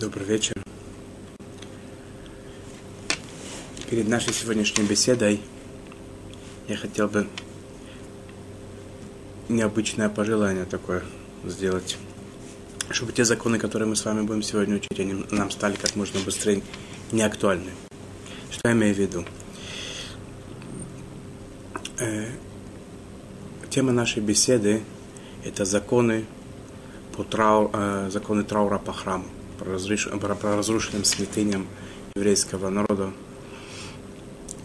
Добрый вечер. Перед нашей сегодняшней беседой я хотел бы необычное пожелание такое сделать, чтобы те законы, которые мы с вами будем сегодня учить, они нам стали как можно быстрее неактуальны. Что я имею в виду? Э, тема нашей беседы – это законы, по трау, э, законы траура по храму про, разруш... про разрушенным святыням еврейского народа.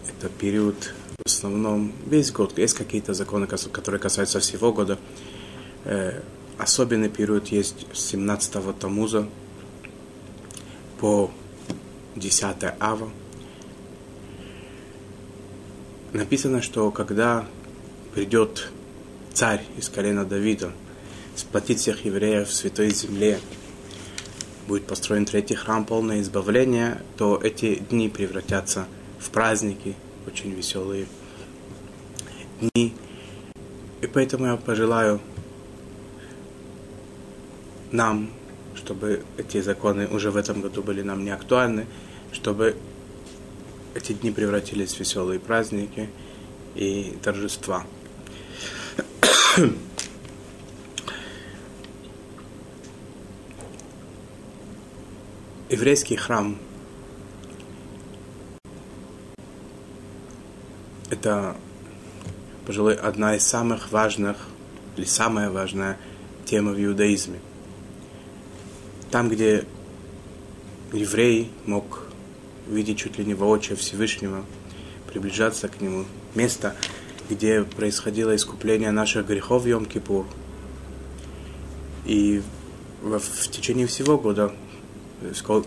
Это период в основном весь год. Есть какие-то законы, которые касаются всего года. Э, особенный период есть с 17-го Тамуза по 10 Ава. Написано, что когда придет царь из колена Давида, сплотить всех евреев в святой земле, будет построен третий храм, полное избавление, то эти дни превратятся в праздники, очень веселые дни. И поэтому я пожелаю нам, чтобы эти законы уже в этом году были нам не актуальны, чтобы эти дни превратились в веселые праздники и торжества. Еврейский храм это, пожалуй, одна из самых важных или самая важная тема в иудаизме. Там, где еврей мог видеть чуть ли не воочию Всевышнего, приближаться к нему, место, где происходило искупление наших грехов в Йом-Кипур. И в, в течение всего года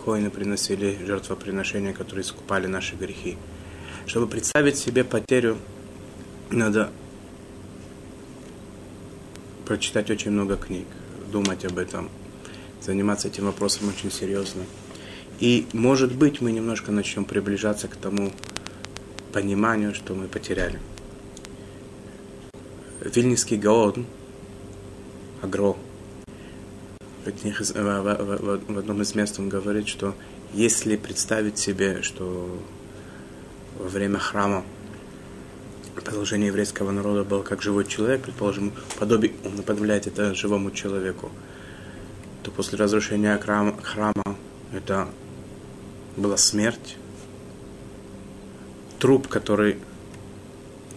коины приносили жертвоприношения, которые искупали наши грехи. Чтобы представить себе потерю, надо прочитать очень много книг, думать об этом, заниматься этим вопросом очень серьезно. И, может быть, мы немножко начнем приближаться к тому пониманию, что мы потеряли. Вильнинский Гаон, Агро, в, одном из мест он говорит, что если представить себе, что во время храма продолжение еврейского народа был как живой человек, предположим, подобие, он наподобляет это живому человеку, то после разрушения храма, храма это была смерть, труп, который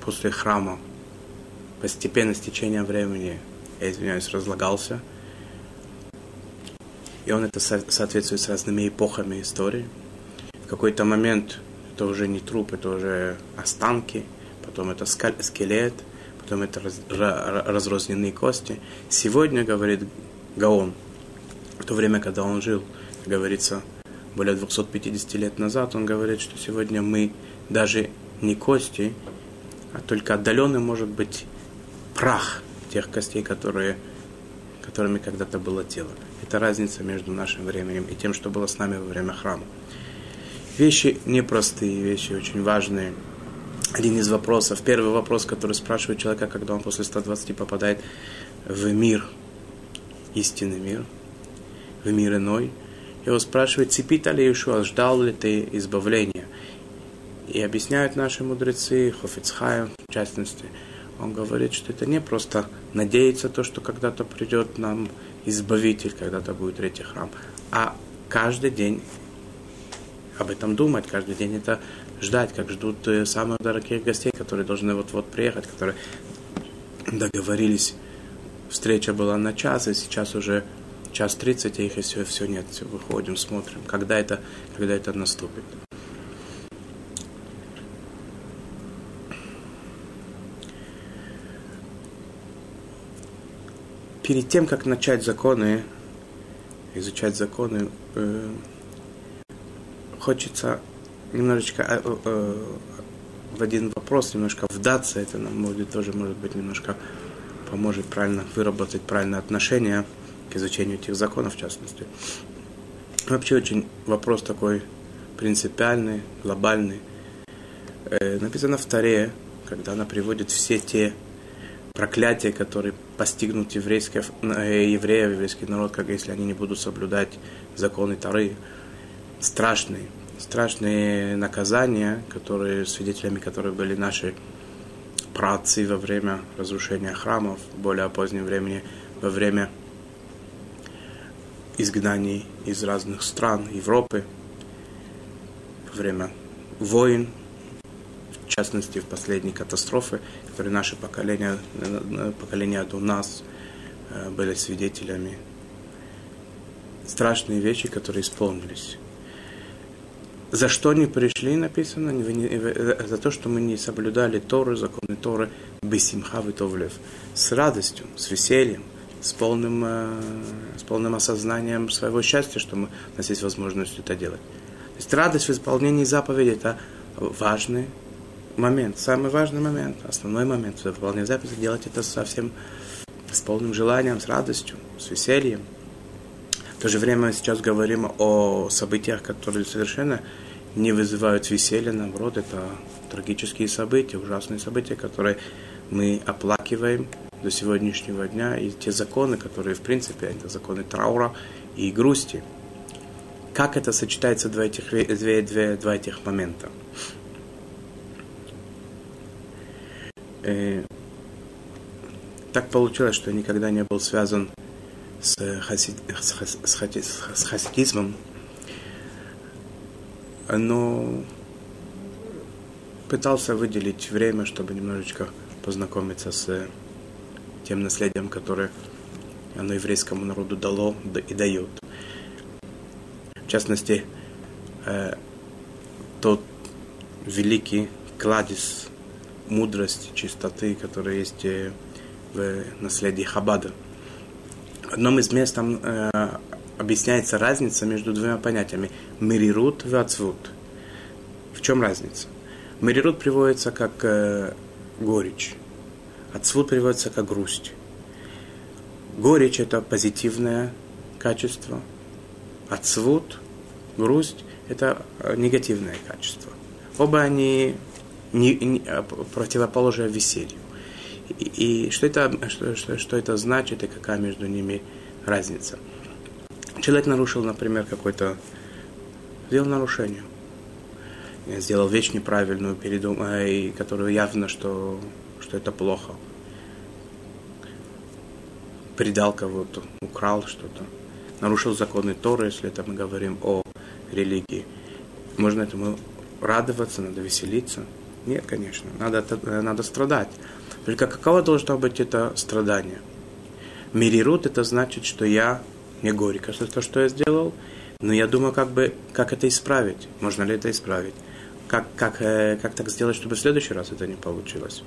после храма постепенно с течением времени, я извиняюсь, разлагался – и он это соответствует с разными эпохами истории. В какой-то момент это уже не труп, это уже останки, потом это скелет, потом это раз, разрозненные кости. Сегодня, говорит Гаон, в то время, когда он жил, говорится, более 250 лет назад, он говорит, что сегодня мы даже не кости, а только отдаленный может быть прах тех костей, которые, которыми когда-то было тело. Это разница между нашим временем и тем, что было с нами во время храма. Вещи непростые, вещи очень важные. Один из вопросов, первый вопрос, который спрашивает человека, когда он после 120 попадает в мир, истинный мир, в мир иной, его спрашивает, цепит ли Иешуа, ждал ли ты избавления? И объясняют наши мудрецы, Хофицхайм в частности, он говорит, что это не просто надеяться то, что когда-то придет нам избавитель, когда-то будет третий храм. А каждый день об этом думать, каждый день это ждать, как ждут э, самых дорогих гостей, которые должны вот-вот приехать, которые договорились. Встреча была на час, и сейчас уже час тридцать, а их и все, все нет, все, выходим, смотрим, когда это, когда это наступит. Перед тем, как начать законы, изучать законы, э, хочется немножечко э, э, в один вопрос немножко вдаться. Это нам будет тоже, может быть, немножко поможет правильно выработать правильное отношение к изучению этих законов, в частности. Вообще очень вопрос такой принципиальный, глобальный. Э, написано в Таре, когда она приводит все те проклятия, которые постигнут еврейские, э, евреев, еврейский народ, как если они не будут соблюдать законы Тары. Страшные, страшные наказания, которые, свидетелями которых были наши працы во время разрушения храмов, в более позднем времени, во время изгнаний из разных стран Европы, во время войн, в частности, в последней катастрофе, которые наше поколение, поколение до нас э, были свидетелями. Страшные вещи, которые исполнились. За что они пришли, написано, э, за то, что мы не соблюдали Торы, законы Торы, бесимха витовлев, с радостью, с весельем, с полным, э, с полным осознанием своего счастья, что мы, у нас есть возможность это делать. То есть радость в исполнении заповедей – это важный момент, самый важный момент, основной момент в выполнении заповеди. Делать это совсем с полным желанием, с радостью, с весельем. В то же время мы сейчас говорим о событиях, которые совершенно не вызывают веселья, наоборот, это трагические события, ужасные события, которые мы оплакиваем до сегодняшнего дня, и те законы, которые, в принципе, это законы траура и грусти. Как это сочетается два этих, две, две, два этих момента? И так получилось, что я никогда не был связан с, хасид, с, с, с хасидизмом, но пытался выделить время, чтобы немножечко познакомиться с тем наследием, которое оно еврейскому народу дало и дает. В частности, э, тот великий кладезь мудрости, чистоты, которая есть э, в наследии Хабада. В одном из мест там э, объясняется разница между двумя понятиями – мирирут и ацвут. В чем разница? Мирирут приводится как э, горечь, ацвут приводится как грусть. Горечь – это позитивное качество, ацвут, грусть – это э, негативное качество. Оба они не, не, а, противоположное веселью. И, и что, это, что, что, что это значит и какая между ними разница? Человек нарушил, например, какой-то, сделал нарушение, сделал вещь неправильную, передум, и которую явно, что, что это плохо. Предал кого-то, украл что-то, нарушил законы Торы, если это мы говорим о религии. Можно этому радоваться, надо веселиться – нет, конечно, надо, надо страдать. Только каково должно быть это страдание? Мирирут это значит, что я не горько за то, что я сделал, но я думаю, как бы, как это исправить. Можно ли это исправить? Как, как, э, как так сделать, чтобы в следующий раз это не получилось?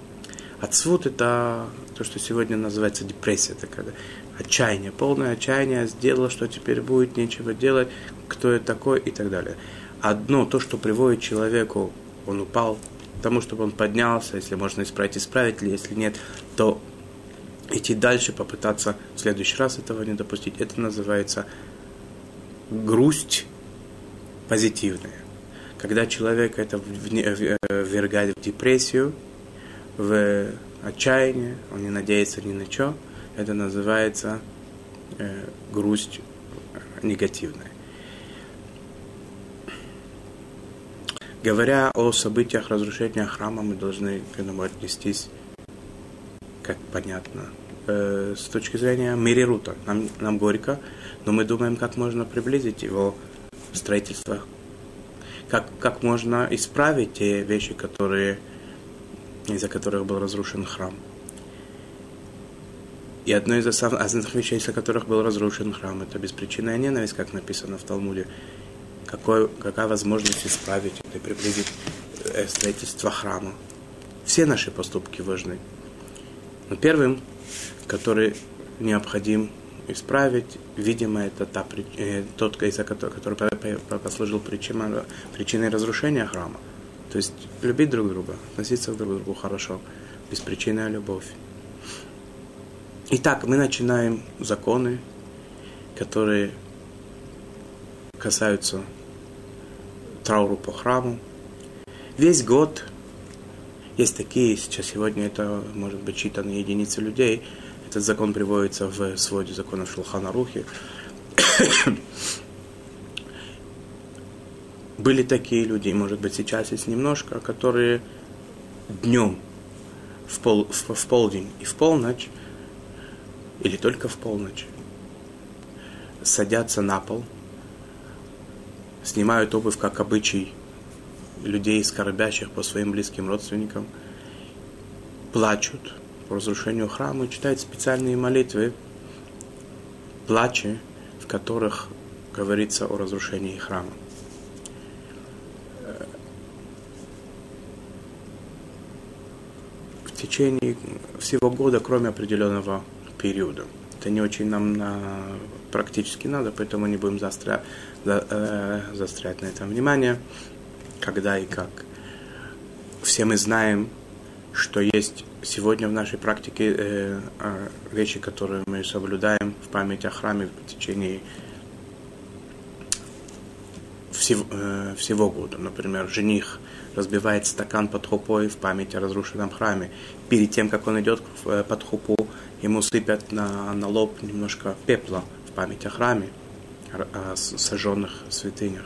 Отсвут это то, что сегодня называется депрессия, это когда отчаяние, полное отчаяние, сделал, что теперь будет, нечего делать, кто я такой и так далее. Одно, то, что приводит человеку, он упал, тому, чтобы он поднялся, если можно исправить, исправить, если нет, то идти дальше, попытаться в следующий раз этого не допустить. Это называется грусть позитивная. Когда человек это ввергает в депрессию, в отчаяние, он не надеется ни на что, это называется э, грусть негативная. Говоря о событиях разрушения храма, мы должны к этому отнестись, как понятно, э, с точки зрения Мирирута. Нам, нам горько, но мы думаем, как можно приблизить его строительство, как, как можно исправить те вещи, которые, из-за которых был разрушен храм. И одно из основных вещей, из-за которых был разрушен храм, это беспричинная ненависть, как написано в Талмуде какой, какая возможность исправить это, приблизить э, строительство храма. Все наши поступки важны. Но первым, который необходим исправить, видимо, это та, э, тот, из-за который послужил причиной, причиной разрушения храма. То есть любить друг друга, относиться друг к другу хорошо, беспричинная любовь. Итак, мы начинаем законы, которые касаются трауру по храму. Весь год есть такие, сейчас сегодня это может быть считаны единицы людей, Этот закон приводится в своде законов Шулхана Рухи. Были такие люди, может быть, сейчас есть немножко, которые днем в, пол, в, в полдень и в полночь, или только в полночь, садятся на пол, снимают обувь, как обычай людей, скорбящих по своим близким родственникам, плачут по разрушению храма и читают специальные молитвы, плачи, в которых говорится о разрушении храма. В течение всего года, кроме определенного периода. Это не очень нам на, практически надо, поэтому не будем заостря, за, э, на этом внимание, когда и как. Все мы знаем, что есть сегодня в нашей практике э, э, вещи, которые мы соблюдаем в память о храме в течение всего, э, всего года. Например, жених разбивает стакан под хупой в память о разрушенном храме. Перед тем, как он идет под хупу, ему сыпят на, на лоб немножко пепла в память о храме, о сожженных святынях.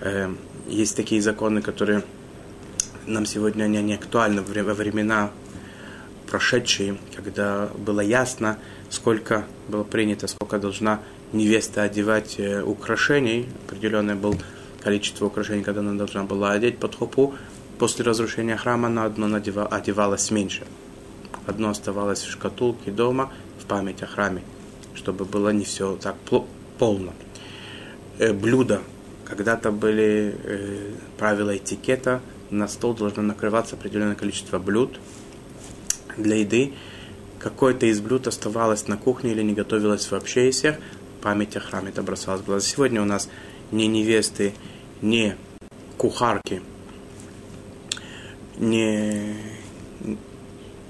Э, есть такие законы, которые нам сегодня не, актуальны во времена прошедшие, когда было ясно, сколько было принято, сколько должна невеста одевать э, украшений, определенное было количество украшений, когда она должна была одеть под хупу, после разрушения храма на одно одевалось меньше. Одно оставалось в шкатулке дома в память о храме, чтобы было не все так полно. Э, блюда. Когда-то были э, правила этикета, на стол должно накрываться определенное количество блюд для еды. Какое-то из блюд оставалось на кухне или не готовилось вообще из всех, память о храме это бросалось в глаза. Сегодня у нас не невесты, не кухарки, не,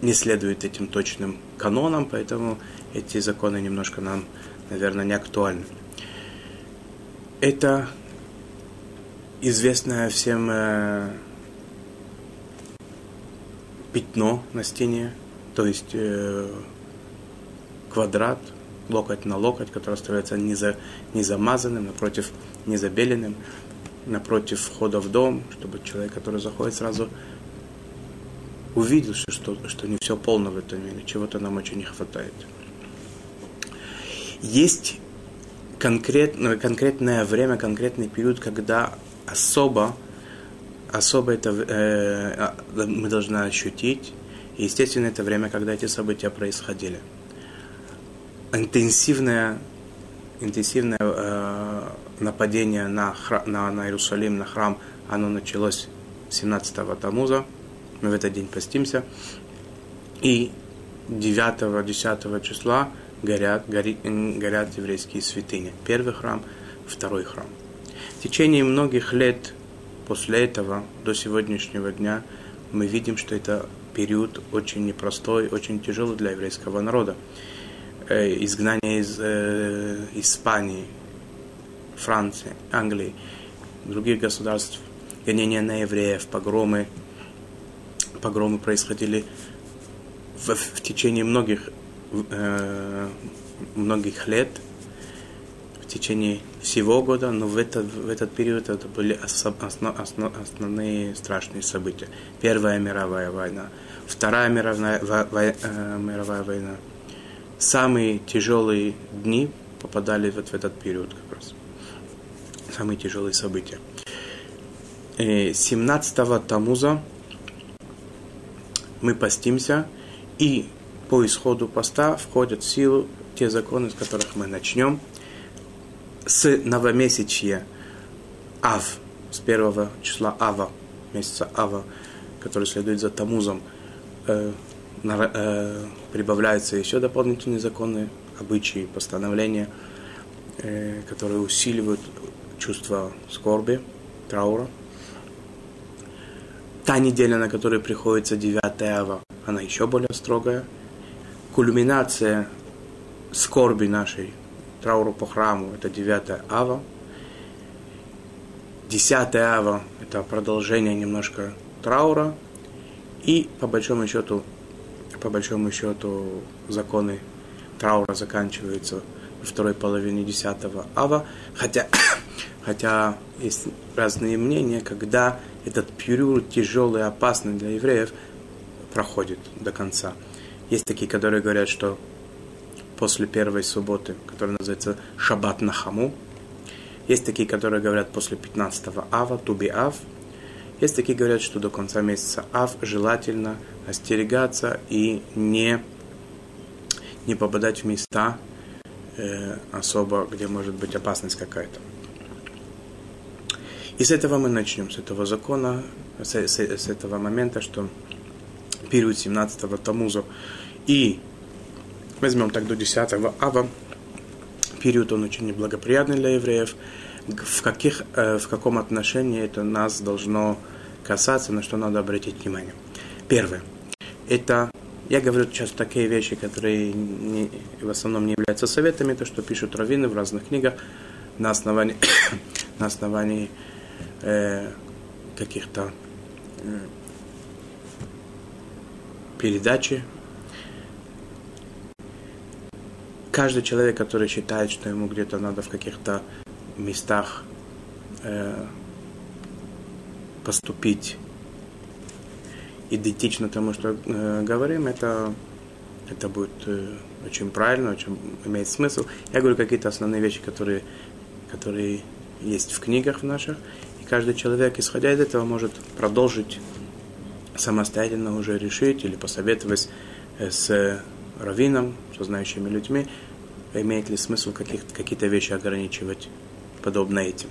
не следуют этим точным канонам, поэтому эти законы немножко нам, наверное, не актуальны. Это известное всем э, пятно на стене, то есть э, квадрат, локоть на локоть, который остается не, за, не замазанным, напротив, не забеленным, напротив входа в дом, чтобы человек, который заходит, сразу увидел, что, что, что не все полно в этом мире, чего-то нам очень не хватает. Есть конкретное, конкретное время, конкретный период, когда особо, особо это э, а, мы должны ощутить. И, естественно, это время, когда эти события происходили интенсивное, интенсивное э, нападение на, на, на Иерусалим, на храм, оно началось 17-го Тамуза. Мы в этот день постимся. И 9-10 числа горят, гори, горят еврейские святыни. Первый храм, второй храм. В течение многих лет после этого, до сегодняшнего дня, мы видим, что это период очень непростой, очень тяжелый для еврейского народа э, изгнание из э, Испании, Франции, Англии, других государств, гонения на евреев, погромы. Погромы происходили в, в течение многих, э, многих лет, в течение всего года, но в этот, в этот период это были основ, основ, основ, основные страшные события. Первая мировая война, Вторая мировая, во, во, э, мировая война – самые тяжелые дни попадали вот в этот период как раз. Самые тяжелые события. 17 э, Тамуза мы постимся, и по исходу поста входят в силу те законы, с которых мы начнем. С новомесячья Ав, с первого числа Ава, месяца Ава, который следует за Тамузом, э, э, прибавляются еще дополнительные законы, обычаи, постановления, э, которые усиливают чувство скорби, траура. Та неделя, на которой приходится 9 ава, она еще более строгая. Кульминация скорби нашей, траура по храму, это 9 ава. 10 ава – это продолжение немножко траура. И, по большому счету, по большому счету, законы траура заканчиваются во второй половине 10 ава, хотя, хотя есть разные мнения, когда этот период тяжелый и опасный для евреев проходит до конца. Есть такие, которые говорят, что после первой субботы, которая называется Шаббат Нахаму. Есть такие, которые говорят после 15 ава, Туби Ав. Есть такие, говорят, что до конца месяца Ав желательно остерегаться и не, не попадать в места э, особо, где может быть опасность какая-то. И с этого мы начнем, с этого закона, с, с, с этого момента, что период 17-го Тамуза и возьмем так до 10 ава, период он очень неблагоприятный для евреев, в, каких, э, в каком отношении это нас должно касаться, на что надо обратить внимание. Первое. Это, я говорю сейчас такие вещи, которые не, в основном не являются советами, то, что пишут раввины в разных книгах на основании, на основании э, каких-то э, передачи каждый человек, который считает, что ему где-то надо в каких-то местах э, поступить идентично тому, что э, говорим, это, это будет э, очень правильно, очень имеет смысл. Я говорю какие-то основные вещи, которые, которые есть в книгах наших, и каждый человек, исходя из этого, может продолжить самостоятельно уже решить или посоветовать э, с раввином, со знающими людьми, имеет ли смысл какие-то вещи ограничивать подобно этим.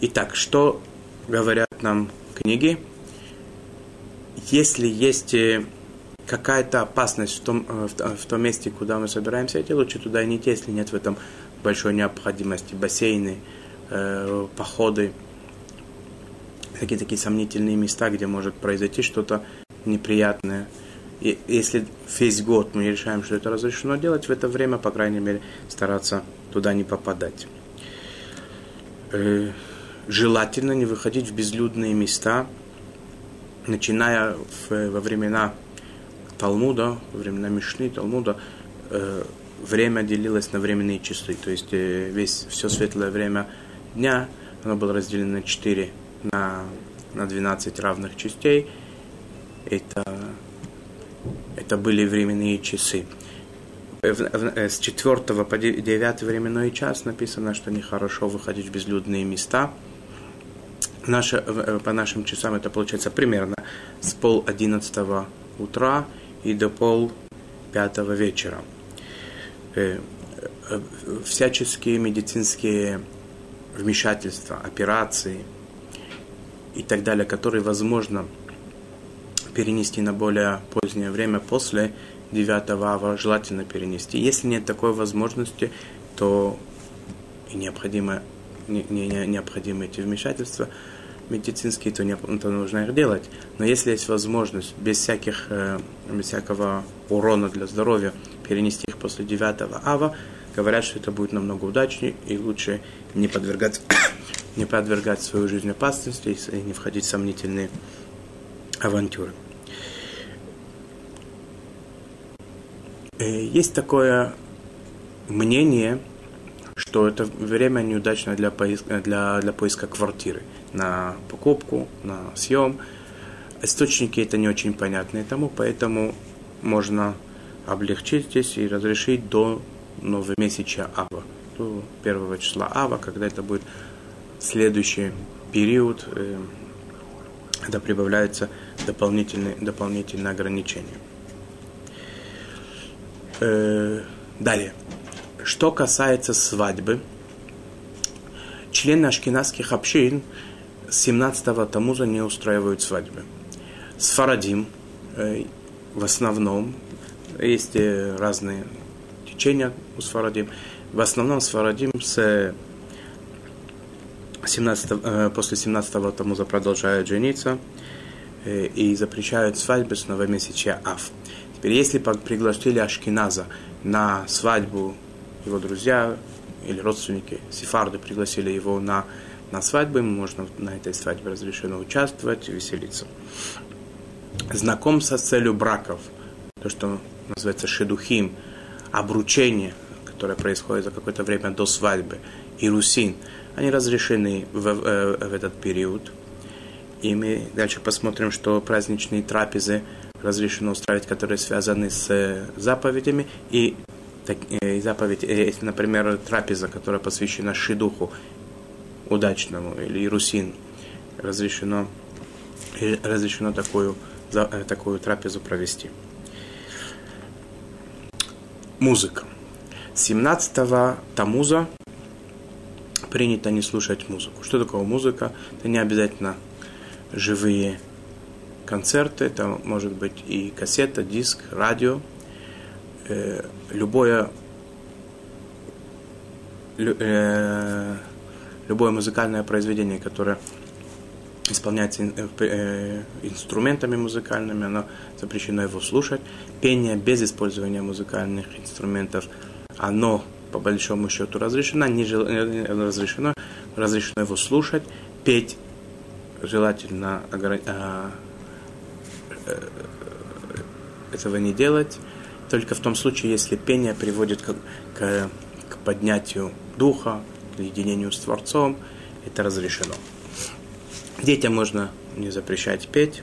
Итак, что говорят нам книги? Если есть э, какая-то опасность в том, э, в, в том месте, куда мы собираемся идти, лучше туда не идти, если нет в этом большой необходимости. Бассейны, э, походы, какие-то такие сомнительные места, где может произойти что-то неприятное – и если весь год мы решаем, что это разрешено делать, в это время, по крайней мере, стараться туда не попадать. Э, желательно не выходить в безлюдные места, начиная в, во времена Талмуда, во времена Мишны, Талмуда, э, время делилось на временные часы. То есть э, весь, все светлое время дня, оно было разделено на 4, на, на 12 равных частей. Это это были временные часы. Э, с 4 по 9 временной час написано, что нехорошо выходить в безлюдные места. Наше, э, по нашим часам это получается примерно с пол одиннадцатого утра и до пол пятого вечера. Э, всяческие медицинские вмешательства, операции и так далее, которые возможно перенести на более позднее время после 9 ава, желательно перенести. Если нет такой возможности, то и необходимо, не, не, не, необходимы эти вмешательства медицинские, то, не, то нужно их делать. Но если есть возможность без, всяких, э, без всякого урона для здоровья перенести их после 9 ава, говорят, что это будет намного удачнее и лучше не подвергать, не подвергать свою жизнь опасности и не входить в сомнительные авантюры. Э, есть такое мнение, что это время неудачное для поиска, для, для поиска квартиры на покупку, на съем. Источники это не очень понятные тому, поэтому можно облегчить здесь и разрешить до новомесяча Ава, до первого числа Ава, когда это будет следующий период, э, когда прибавляются дополнительные, дополнительные ограничения. Э, далее. Что касается свадьбы, члены ашкенадских общин с 17-го Тамуза не устраивают свадьбы. С Фарадим э, в основном есть э, разные течения у Сфарадим. В основном Сфарадим с 17, после 17-го Тамуза продолжают жениться и запрещают свадьбы с новомесячия Аф. Теперь, если пригласили Ашкиназа на свадьбу, его друзья или родственники Сефарды пригласили его на, на свадьбу, ему можно на этой свадьбе разрешено участвовать и веселиться. Знакомство с целью браков то, что называется шедухим, обручение, которое происходит за какое-то время до свадьбы, и русин, они разрешены в, э, в этот период. И мы дальше посмотрим, что праздничные трапезы разрешено устраивать, которые связаны с заповедями, и, так, и заповедь, если, например, трапеза, которая посвящена шидуху, удачному, или русин, разрешено, разрешено такую, такую трапезу провести. Музыка. 17 Тамуза принято не слушать музыку. Что такое музыка? Это не обязательно живые концерты, это может быть и кассета, диск, радио, э, любое, лю, э, любое музыкальное произведение, которое исполняется э, э, инструментами музыкальными, оно запрещено его слушать. Пение без использования музыкальных инструментов, оно по большому счету разрешено, не э, разрешено, разрешено его слушать, петь желательно а, этого не делать, только в том случае, если пение приводит к, к, к поднятию духа, к единению с Творцом, это разрешено. Детям можно не запрещать петь.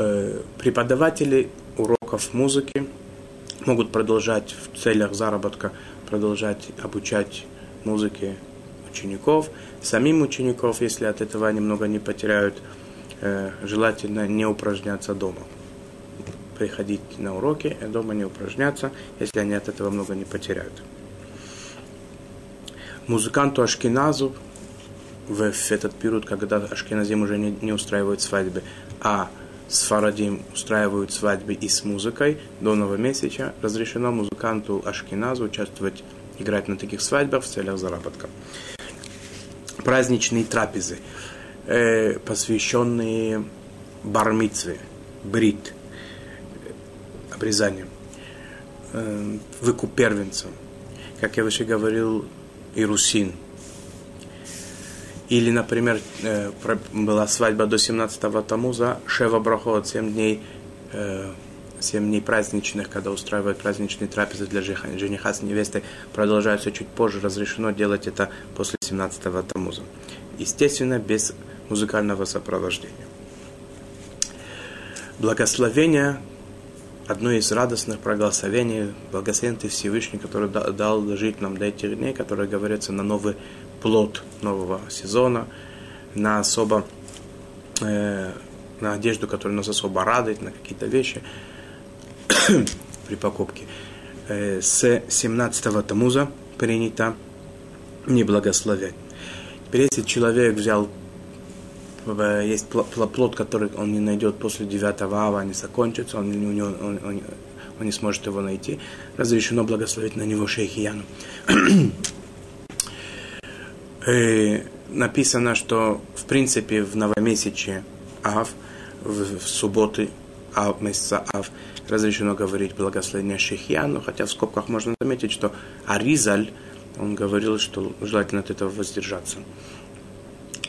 Э, преподаватели уроков музыки могут продолжать в целях заработка, продолжать обучать музыке учеников. Самим учеников, если от этого немного не потеряют, э, желательно не упражняться дома. Приходить на уроки, а дома не упражняться, если они от этого много не потеряют музыканту Ашкиназу в, этот период, когда Ашкеназим уже не, не устраивают свадьбы, а с Фарадим устраивают свадьбы и с музыкой до нового месяца, разрешено музыканту Ашкиназу участвовать, играть на таких свадьбах в целях заработка. Праздничные трапезы, э, посвященные бармитве, брит, обрезанием, э, выкуп первенцам. Как я выше говорил, и Русин. Или, например, э, была свадьба до 17-го Тамуза, Шева Брахот, 7 дней, 7 э, дней праздничных, когда устраивают праздничные трапезы для жениха с невестой, продолжаются чуть позже, разрешено делать это после 17-го Тамуза. Естественно, без музыкального сопровождения. Благословение одно из радостных благословений, благословен ты Всевышний, который дал жить нам до этих дней, которые говорится на новый плод нового сезона, на особо, э, на одежду, которая нас особо радует, на какие-то вещи при покупке. Э, с 17 Тамуза принято не благословять. Теперь, если человек взял есть плод, который он не найдет после 9 ава, не закончится, он, у него, он, он, он не сможет его найти. Разрешено благословить на него шейхияну. И написано, что в принципе в новомесяче Ав, в, в субботы Ав, месяца Ав, разрешено говорить благословение Шехьяну, хотя в скобках можно заметить, что Аризаль, он говорил, что желательно от этого воздержаться.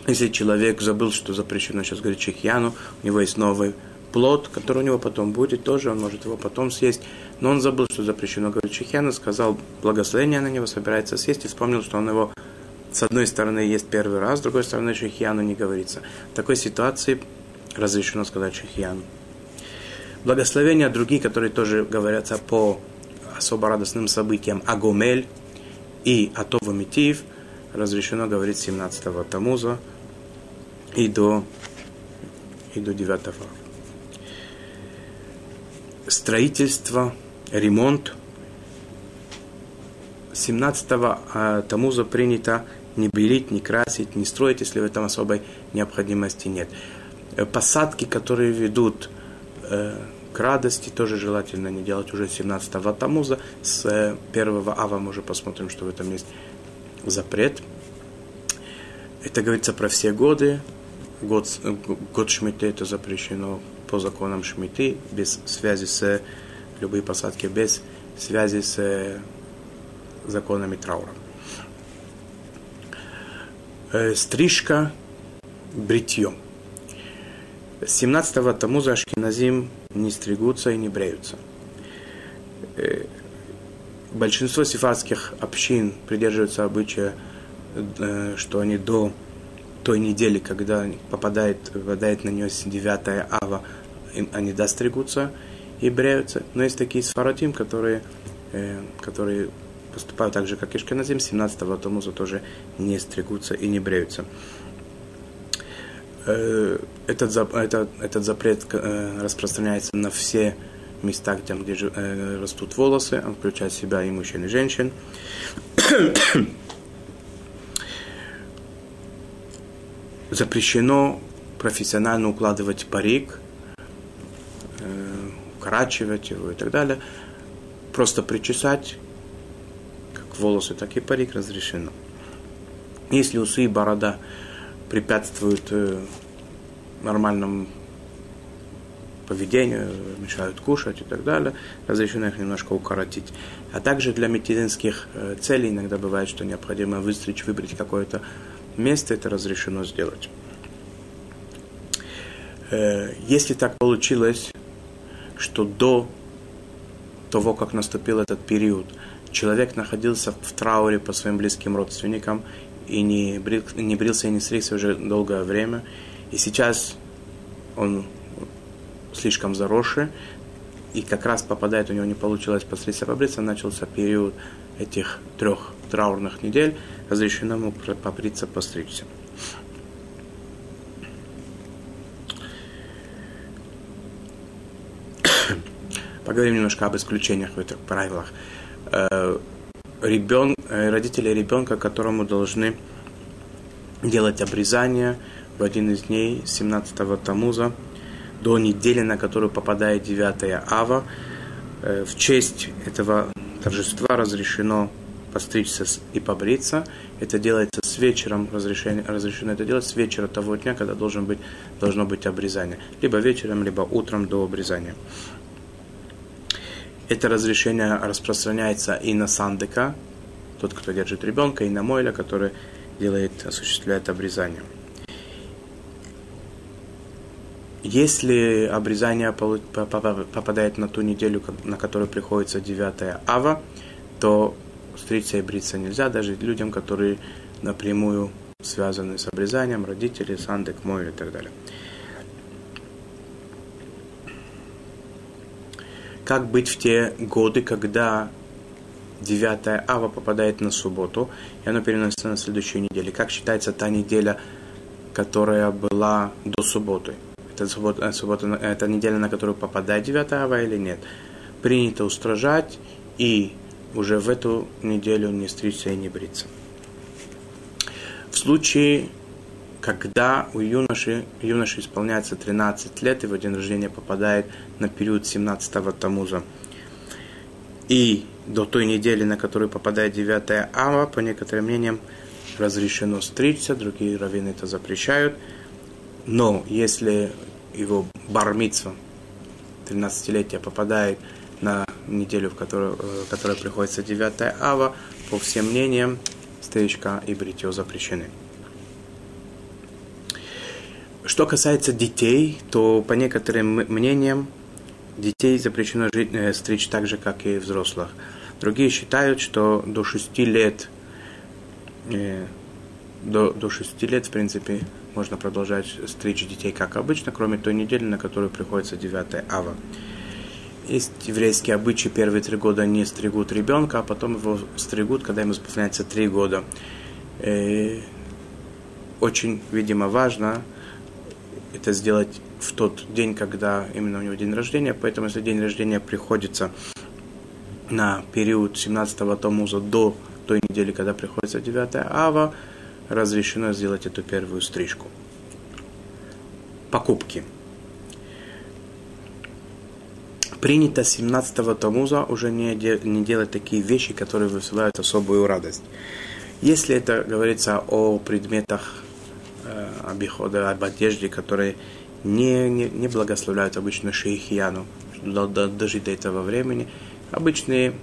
Если человек забыл, что запрещено сейчас говорить чехьяну, у него есть новый плод, который у него потом будет, тоже он может его потом съесть. Но он забыл, что запрещено говорить чехьяну, сказал благословение на него, собирается съесть, и вспомнил, что он его с одной стороны есть первый раз, с другой стороны чехьяну не говорится. В такой ситуации разрешено сказать чехьяну. Благословения другие, которые тоже говорятся по особо радостным событиям, Агомель и Атова Митив, разрешено говорить 17-го Тамуза, и до, и до 9 Строительство, ремонт. 17-го а, Тамуза принято не белить, не красить, не строить, если в этом особой необходимости нет. Э, посадки, которые ведут к радости, тоже желательно не делать уже 17-го Тамуза. С 1 э, Ава мы уже посмотрим, что в этом есть запрет. Это говорится про все годы, год, год Шмиты это запрещено по законам Шмиты, без связи с любые посадки, без связи с законами траура. Э, стрижка, бритье. С 17-го Тамуза Ашкиназим не стригутся и не бреются. Э, большинство сифатских общин придерживаются обычая, э, что они до той недели, когда попадает, попадает на нее 9 ава, они достригутся и бреются. Но есть такие сфаратим, которые, э, которые поступают так же, как и Шкиназим, 17-го Тамуза тоже не стригутся и не бреются. Э, этот, этот, этот запрет э, распространяется на все места, где, где э, растут волосы, он включает в себя и мужчин, и женщин. Запрещено профессионально укладывать парик, укорачивать его и так далее. Просто причесать, как волосы, так и парик разрешено. Если усы и борода препятствуют э, нормальному поведению, мешают кушать и так далее, разрешено их немножко укоротить. А также для медицинских э, целей иногда бывает, что необходимо выстричь, выбрать какое-то место, это разрешено сделать. Э, если так получилось, что до того, как наступил этот период, человек находился в трауре по своим близким родственникам, и не, брил, не брился и не стригся уже долгое время. И сейчас он слишком заросший, и как раз попадает, у него не получилось постричься, побриться, начался период этих трех траурных недель, разрешено ему побриться, постричься. Поговорим немножко об исключениях в этих правилах. Ребен, э, родители ребенка, которому должны делать обрезание в один из дней 17-го Тамуза до недели, на которую попадает 9 Ава. Э, в честь этого торжества разрешено постричься и побриться. Это делается с вечером, разрешено, разрешено это делать с вечера того дня, когда должен быть, должно быть обрезание. Либо вечером, либо утром до обрезания. Это разрешение распространяется и на сандыка, тот, кто держит ребенка, и на мойля, который делает, осуществляет обрезание. Если обрезание попадает на ту неделю, на которую приходится 9 ава, то стричься и бриться нельзя, даже людям, которые напрямую связаны с обрезанием, родители, сандык, мой и так далее. Как быть в те годы, когда 9 ава попадает на субботу, и оно переносится на следующую неделю. Как считается та неделя, которая была до субботы? Это, суббота, суббота, это неделя, на которую попадает 9 ава или нет? Принято устражать и уже в эту неделю не стричься и не бриться. В случае когда у юноши, юноши исполняется 13 лет, в день рождения попадает на период 17-го Тамуза. И до той недели, на которую попадает 9 Ава, по некоторым мнениям, разрешено стричься, другие раввины это запрещают. Но если его бармитство 13-летие попадает на неделю, в которую, э, которая приходится 9 ава, по всем мнениям, стричка и бритье запрещены. Что касается детей, то по некоторым мнениям детей запрещено жить, э, стричь так же, как и взрослых. Другие считают, что до 6 лет, э, до, до 6 лет, в принципе, можно продолжать стричь детей как обычно, кроме той недели, на которую приходится 9 ава. Есть еврейские обычаи, первые три года не стригут ребенка, а потом его стригут, когда ему исполняется три года. И э, очень, видимо, важно, это сделать в тот день, когда именно у него день рождения. Поэтому, если день рождения приходится на период 17-го Томуза до той недели, когда приходится 9 ава, разрешено сделать эту первую стрижку. Покупки. Принято 17-го Томуза уже не, де, не делать такие вещи, которые вызывают особую радость. Если это говорится о предметах обихода, об одежде, которые не, не, не благословляют обычно шейхияну, дожить до этого времени. Обычные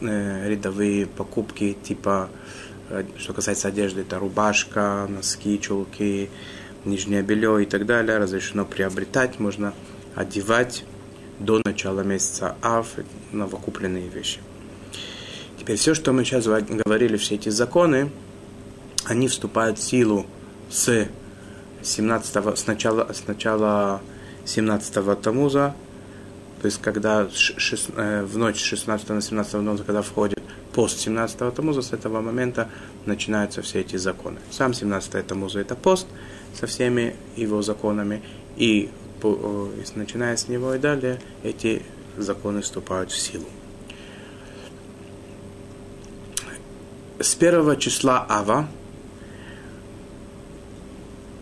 э, рядовые покупки, типа, э, что касается одежды, это рубашка, носки, чулки, нижнее белье и так далее разрешено приобретать, можно одевать до начала месяца Ав новокупленные вещи. Теперь все, что мы сейчас говорили, все эти законы, они вступают в силу с 17 с начала, с начала 17 Тамуза, то есть когда шест, э, в ночь 16 на 17 Тамуза, когда входит пост 17 Тамуза, с этого момента начинаются все эти законы. Сам 17 Тамуза это пост со всеми его законами, и начиная с него и далее эти законы вступают в силу. С первого числа Ава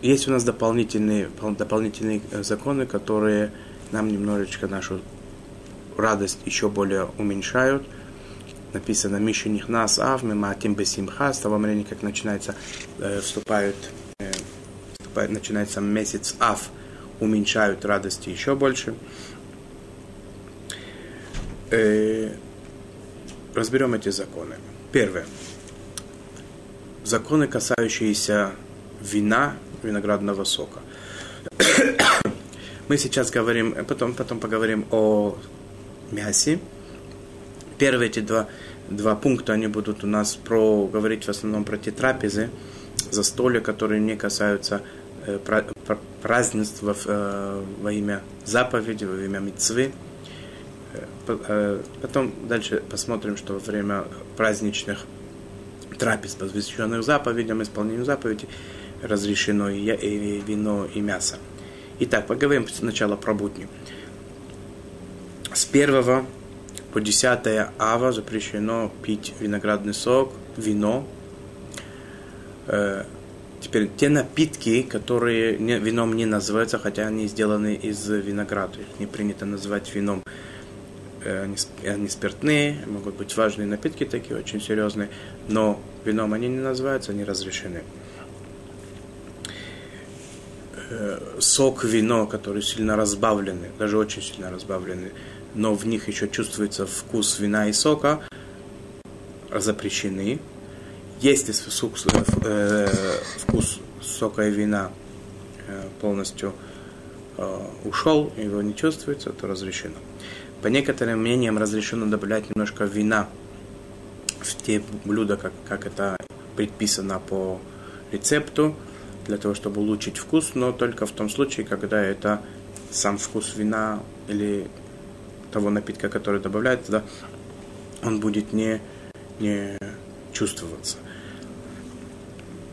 есть у нас дополнительные, дополнительные э, законы, которые нам немножечко нашу радость еще более уменьшают. Написано «Миши нихнас ав, миматим бесимха». С того времени, как начинается, э, вступают, э, вступает, начинается месяц ав, уменьшают радости еще больше. Э, разберем эти законы. Первое. Законы, касающиеся вина, виноградного сока. Мы сейчас говорим, потом, потом поговорим о мясе. Первые эти два, два пункта, они будут у нас про, говорить в основном про те трапезы, застолья, которые не касаются э, празднеств во, э, во имя заповеди, во имя мецвы. Э, э, потом дальше посмотрим, что во время праздничных трапез, посвященных заповедям, исполнению заповедей, разрешено и, вино, и мясо. Итак, поговорим сначала про будни. С 1 по 10 ава запрещено пить виноградный сок, вино. Э, теперь те напитки, которые вином не называются, хотя они сделаны из винограда, их не принято называть вином. Э, они спиртные, могут быть важные напитки такие, очень серьезные, но вином они не называются, они разрешены. Э, сок, вино, которые сильно разбавлены, даже очень сильно разбавлены, но в них еще чувствуется вкус вина и сока, запрещены. Если вкус, э, вкус сока и вина э, полностью ушел, его не чувствуется, то разрешено. По некоторым мнениям разрешено добавлять немножко вина в те блюда, как, как это предписано по рецепту, для того, чтобы улучшить вкус, но только в том случае, когда это сам вкус вина или того напитка, который добавляется, да, он будет не, не чувствоваться.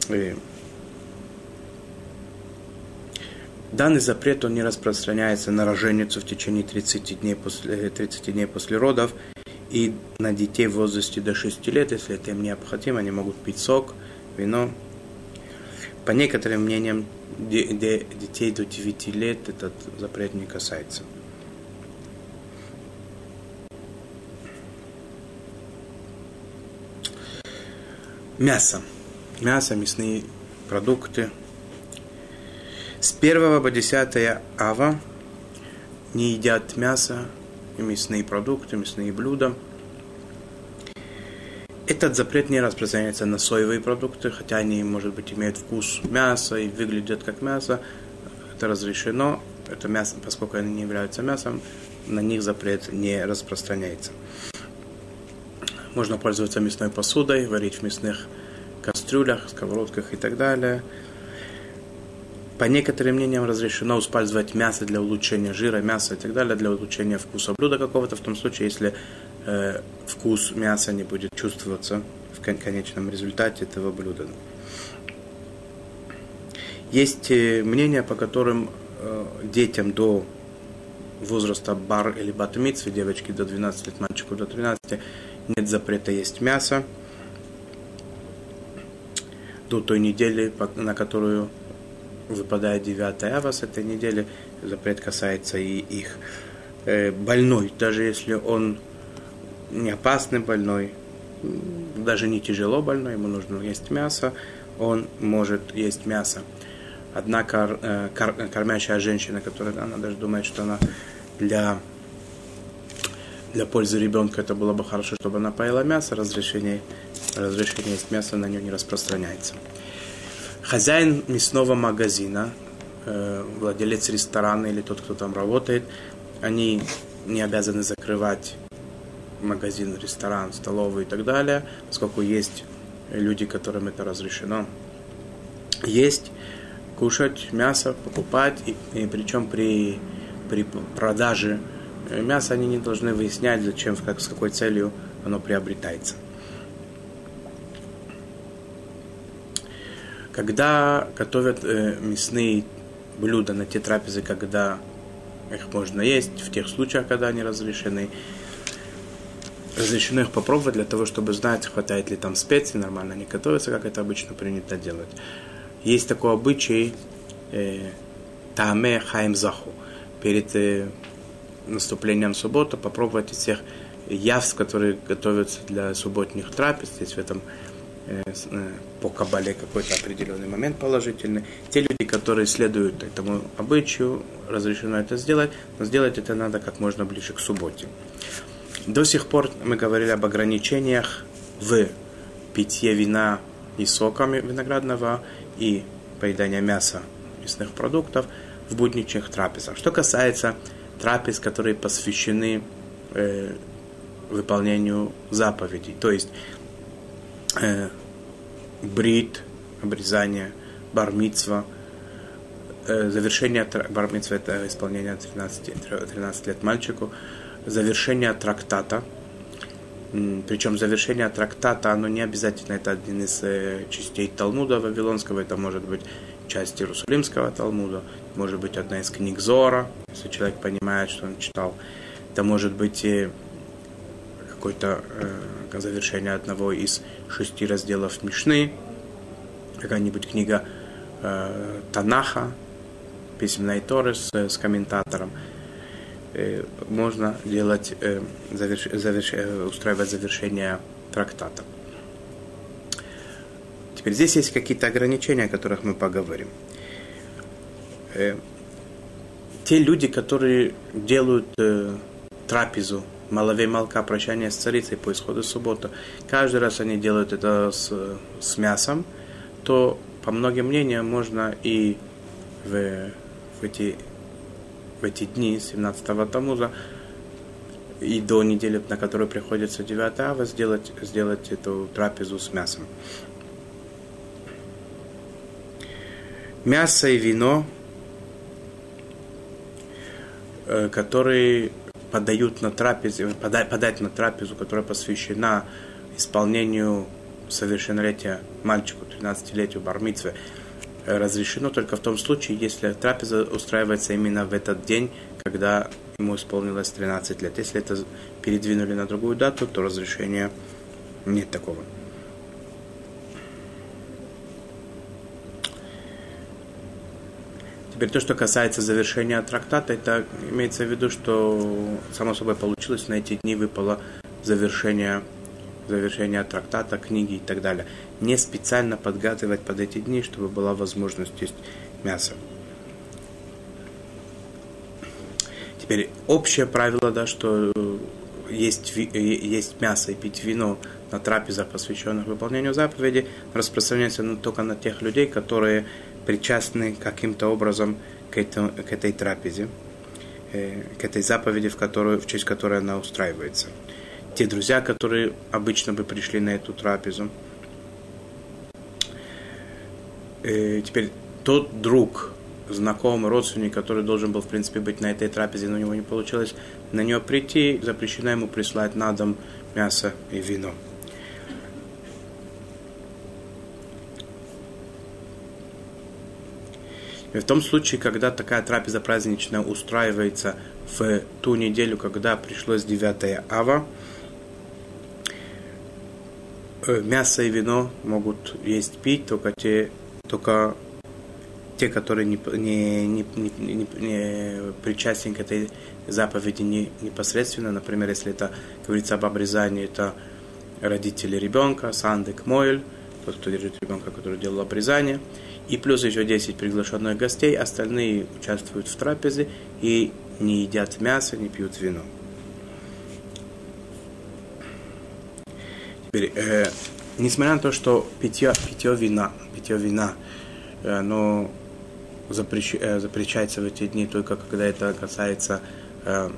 И данный запрет, он не распространяется на роженицу в течение 30 дней после, 30 дней после родов и на детей в возрасте до 6 лет, если это им необходимо, они могут пить сок, вино, по некоторым мнениям, детей до 9 лет этот запрет не касается. Мясо. Мясо, мясные продукты. С 1 по 10 ава не едят мясо и мясные продукты, мясные блюда – этот запрет не распространяется на соевые продукты, хотя они, может быть, имеют вкус мяса и выглядят как мясо. Это разрешено. Это мясо, поскольку они не являются мясом, на них запрет не распространяется. Можно пользоваться мясной посудой, варить в мясных кастрюлях, сковородках и так далее. По некоторым мнениям разрешено использовать мясо для улучшения жира, мяса и так далее, для улучшения вкуса блюда какого-то, в том случае, если э, вкус мяса не будет чувствоваться в конечном результате этого блюда. Есть э, мнения, по которым э, детям до возраста бар или батмитсвы, девочки до 12 лет, мальчику до 13, нет запрета есть мясо до той недели, на которую выпадает 9 ава с этой недели, запрет касается и их. Э, больной, даже если он не опасный больной, даже не тяжело больной, ему нужно есть мясо, он может есть мясо. Однако э, кор, кормящая женщина, которая она даже думает, что она для, для пользы ребенка это было бы хорошо, чтобы она поела мясо, разрешение, разрешение есть мясо на нее не распространяется. Хозяин мясного магазина э, владелец ресторана или тот, кто там работает, они не обязаны закрывать магазин, ресторан, столовую и так далее, поскольку есть люди, которым это разрешено. Есть, кушать мясо, покупать, и, и причем при, при продаже мяса они не должны выяснять, зачем, как, с какой целью оно приобретается. Когда готовят э, мясные блюда на те трапезы, когда их можно есть, в тех случаях, когда они разрешены, разрешено их попробовать для того, чтобы знать, хватает ли там специй, нормально они готовятся, как это обычно принято делать. Есть такой обычай э, Таме Хайм Заху. Перед э, наступлением субботы попробовать из всех явств, которые готовятся для субботних трапез. Здесь в этом э, э, по кабале какой-то определенный момент положительный. Те люди, которые следуют этому обычаю, разрешено это сделать, но сделать это надо как можно ближе к субботе. До сих пор мы говорили об ограничениях в питье вина и соками виноградного и поедания мяса мясных продуктов в будничных трапезах. Что касается трапез, которые посвящены э, выполнению заповедей, то есть э, брит, обрезание, бармитсва, э, завершение бармитсва это исполнение 13, 13 лет мальчику, завершение трактата, причем завершение трактата, оно не обязательно, это один из э, частей Талмуда Вавилонского, это может быть часть Иерусалимского Талмуда, может быть одна из книг Зора, если человек понимает, что он читал. Это может быть и какое-то э, завершение одного из шести разделов Мишны, какая-нибудь книга э, Танаха, письменной Торы с, с комментатором. Э, можно делать, э, заверш, заверш, э, устраивать завершение трактата. Теперь здесь есть какие-то ограничения, о которых мы поговорим. Те люди, которые делают трапезу маловей молка, прощание с царицей по исходу субботы, каждый раз они делают это с, с мясом, то, по многим мнениям, можно и в, в, эти, в эти дни 17-го Тамуза и до недели, на которую приходится 9 ава, сделать, сделать эту трапезу с мясом. Мясо и вино – Э, которые подают на трапезу, подать, подать на трапезу, которая посвящена исполнению совершеннолетия мальчику, 13-летию бармитвы, э, разрешено только в том случае, если трапеза устраивается именно в этот день, когда ему исполнилось 13 лет. Если это передвинули на другую дату, то разрешения нет такого. Теперь то, что касается завершения трактата, это имеется в виду, что само собой получилось, на эти дни выпало завершение, завершение трактата, книги и так далее. Не специально подготовить под эти дни, чтобы была возможность есть мясо. Теперь общее правило, да, что есть, есть мясо и пить вино на трапезах, посвященных выполнению заповеди, распространяется только на тех людей, которые причастны каким-то образом к, этому, к этой трапезе, э, к этой заповеди, в, которую, в честь которой она устраивается. Те друзья, которые обычно бы пришли на эту трапезу. Э, теперь тот друг, знакомый, родственник, который должен был, в принципе, быть на этой трапезе, но у него не получилось на нее прийти, запрещено ему прислать на дом мясо и вино. И в том случае, когда такая трапеза праздничная устраивается в ту неделю, когда пришлось 9 ава, мясо и вино могут есть пить только те, только те, которые не, не, не, не, не, не причастен к этой заповеди не, непосредственно. Например, если это говорится об обрезании, это родители ребенка, сандык, мойль, тот, кто держит ребенка, который делал обрезание – и плюс еще 10 приглашенных гостей, остальные участвуют в трапезе и не едят мясо, не пьют вино. Теперь, э, несмотря на то, что питье, питье вина, питье вина, оно запрещ, э, запрещается в эти дни только когда это касается э,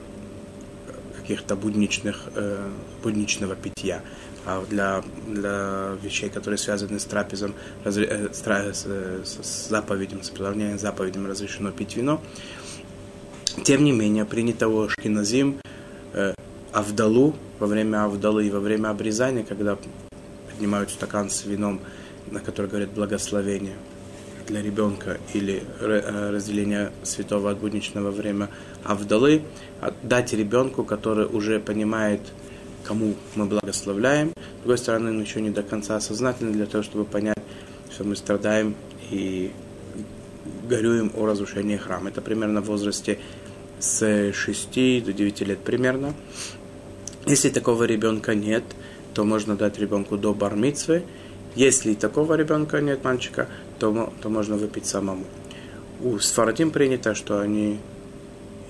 каких-то будничных, э, будничного питья. А для, для вещей, которые связаны с трапезом, разре, э, с, с, с заповедям, с исполнением заповедям разрешено пить вино. Тем не менее, принято у Шкиназим э, Авдалу во время Авдалы и во время обрезания, когда поднимают стакан с вином, на который говорят благословение для ребенка или э, разделение святого от будничного время Авдалы, дать ребенку, который уже понимает, кому мы благословляем. С другой стороны, он еще не до конца осознательный для того, чтобы понять, что мы страдаем и горюем о разрушении храма. Это примерно в возрасте с 6 до 9 лет примерно. Если такого ребенка нет, то можно дать ребенку до бармицвы. Если такого ребенка нет, мальчика, то, то можно выпить самому. У сфарадим принято, что они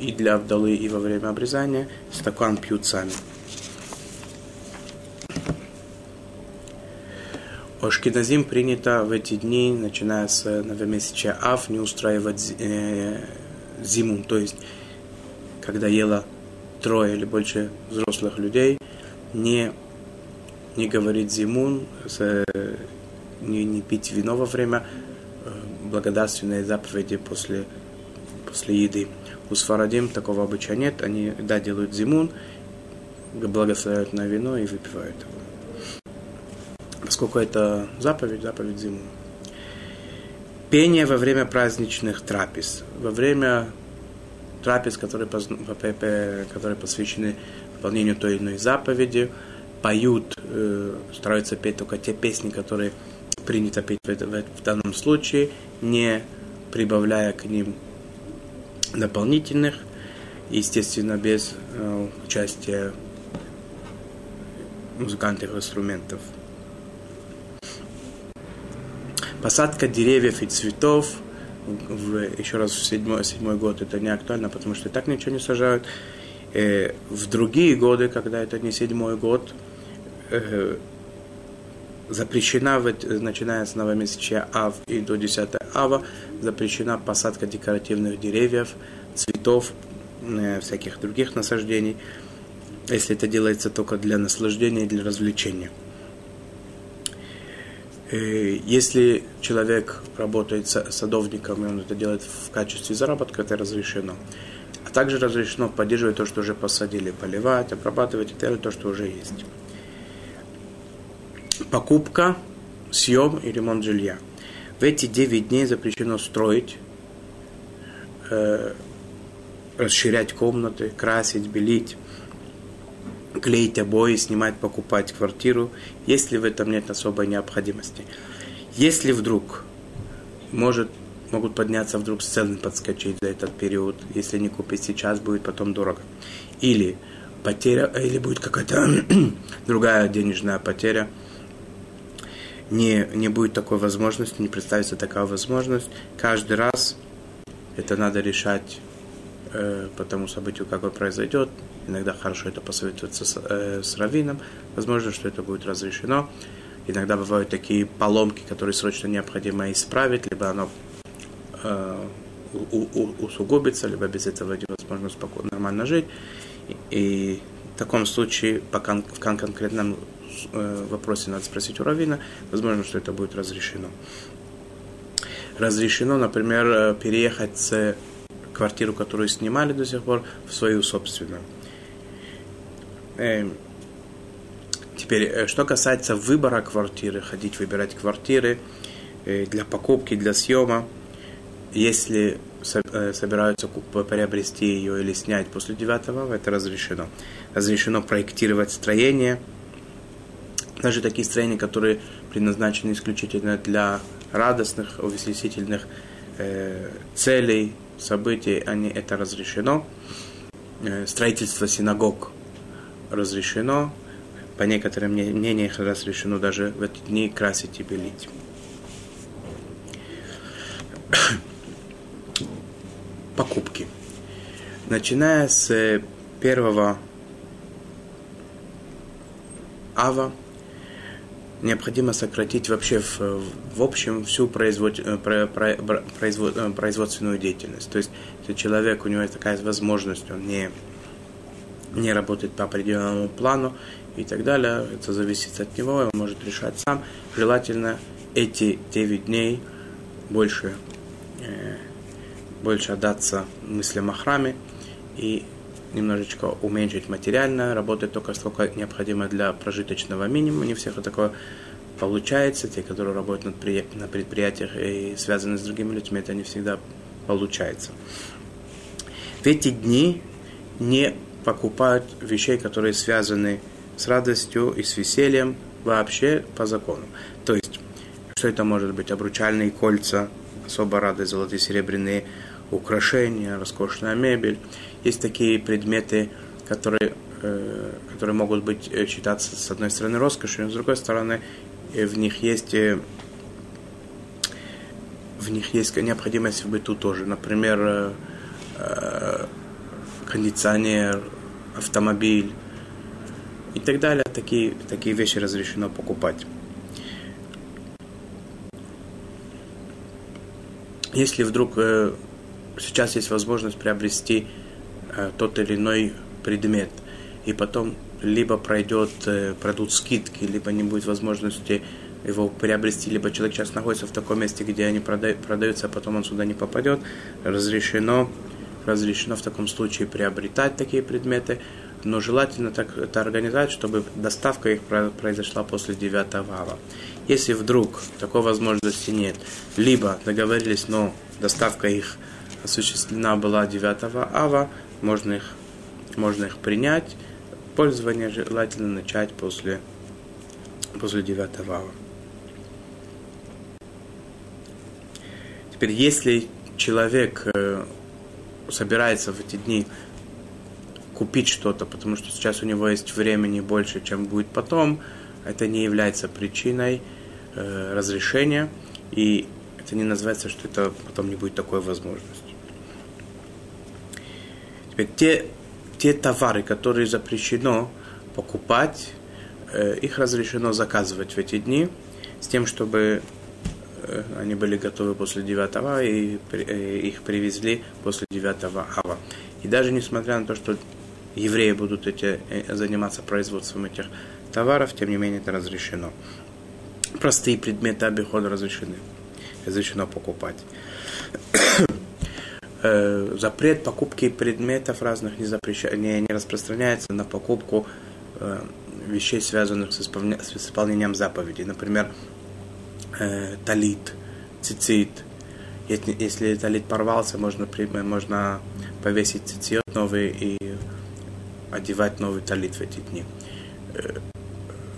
и для вдалы, и во время обрезания стакан пьют сами. У Ашкиназим принято в эти дни, начиная с новомесяча Ав, не устраивать э, зиму, то есть когда ела трое или больше взрослых людей, не, не говорить зимун, не, не пить вино во время э, благодарственной заповеди после, после еды. У Сфарадим такого обычая нет, они, да, делают зимун, благословляют на вино и выпивают его. Поскольку это заповедь, заповедь зимун. Пение во время праздничных трапез. Во время трапез, которые, которые посвящены выполнению той или иной заповеди, поют, э, стараются петь только те песни, которые принято петь в, данном случае, не прибавляя к ним дополнительных, естественно, без э, участия музыкальных инструментов. Посадка деревьев и цветов – в, еще раз в седьмой, седьмой год это не актуально, потому что и так ничего не сажают. Э, в другие годы, когда это не седьмой год, э, запрещена, начиная с новомесячия Ав и до 10 Ава, запрещена посадка декоративных деревьев, цветов, э, всяких других насаждений, если это делается только для наслаждения и для развлечения. Э, если человек работает садовником, и он это делает в качестве заработка, это разрешено. А также разрешено поддерживать то, что уже посадили, поливать, обрабатывать и так то, что уже есть. Покупка, съем и ремонт жилья. В эти 9 дней запрещено строить, э, расширять комнаты, красить, белить клеить обои, снимать, покупать квартиру, если в этом нет особой необходимости. Если вдруг может, могут подняться вдруг цены подскочить за этот период, если не купить сейчас, будет потом дорого. Или потеря, или будет какая-то другая денежная потеря, не, не будет такой возможности, не представится такая возможность. Каждый раз это надо решать э, по тому событию, какое произойдет, Иногда хорошо это посоветоваться с, э, с раввином. Возможно, что это будет разрешено. Иногда бывают такие поломки, которые срочно необходимо исправить, либо оно э, у, у, усугубится, либо без этого невозможно спокойно, нормально жить. И, и в таком случае, пока в конкретном э, вопросе надо спросить у раввина, возможно, что это будет разрешено. Разрешено, например, э, переехать с квартиру, которую снимали до сих пор, в свою собственную. Эм, теперь, э, что касается выбора квартиры, ходить выбирать квартиры э, для покупки, для съема, если э, собираются приобрести ее или снять после 9 это разрешено. Разрешено проектировать строение, даже такие строения, которые предназначены исключительно для радостных, увеселительных э, целей, событий, они, это разрешено. Э, строительство синагог разрешено, по некоторым мнениям разрешено даже в эти дни красить и белить. Покупки. Начиная с первого ава необходимо сократить вообще в, в общем всю производ, э, про, про, производ, э, производственную деятельность. То есть, если человек, у него есть такая возможность, он не, не работает по определенному плану и так далее, это зависит от него, он может решать сам. Желательно эти 9 дней больше, э, больше отдаться мыслям о храме и немножечко уменьшить материально, работать только сколько необходимо для прожиточного минимума. Не всех такое получается. Те, которые работают на предприятиях и связаны с другими людьми, это не всегда получается. В эти дни не покупают вещей, которые связаны с радостью и с весельем вообще по закону. То есть, что это может быть? Обручальные кольца, особо радость, золотые, серебряные украшения, роскошная мебель. Есть такие предметы, которые, э, которые могут быть э, считаться с одной стороны роскошью, но с другой стороны э, в них есть в них есть необходимость в быту тоже. Например, кондиционер, автомобиль и так далее. Такие, такие вещи разрешено покупать. Если вдруг сейчас есть возможность приобрести тот или иной предмет, и потом либо пройдет, э, пройдут скидки, либо не будет возможности его приобрести, либо человек сейчас находится в таком месте, где они продаются, а потом он сюда не попадет, разрешено, разрешено в таком случае приобретать такие предметы, но желательно так это организовать, чтобы доставка их произошла после 9 ава. Если вдруг такой возможности нет, либо договорились, но доставка их осуществлена была 9 ава, можно их, можно их принять. Пользование желательно начать после, после 9 ава. Теперь, если человек э, собирается в эти дни купить что-то, потому что сейчас у него есть времени больше, чем будет потом, это не является причиной э, разрешения, и это не называется, что это потом не будет такой возможности. Теперь те, те товары, которые запрещено покупать, э, их разрешено заказывать в эти дни, с тем, чтобы э, они были готовы после 9 ава и э, их привезли после 9 ава. И даже несмотря на то, что евреи будут эти, заниматься производством этих товаров, тем не менее это разрешено. Простые предметы обихода разрешены. Разрешено покупать. Э, запрет покупки предметов разных не, запреща... не, не распространяется на покупку э, вещей, связанных с, исполня... с исполнением заповедей. Например, э, талит, цицит. Если, если талит порвался, можно, можно повесить цицит новый и одевать новый талит в эти дни. Э,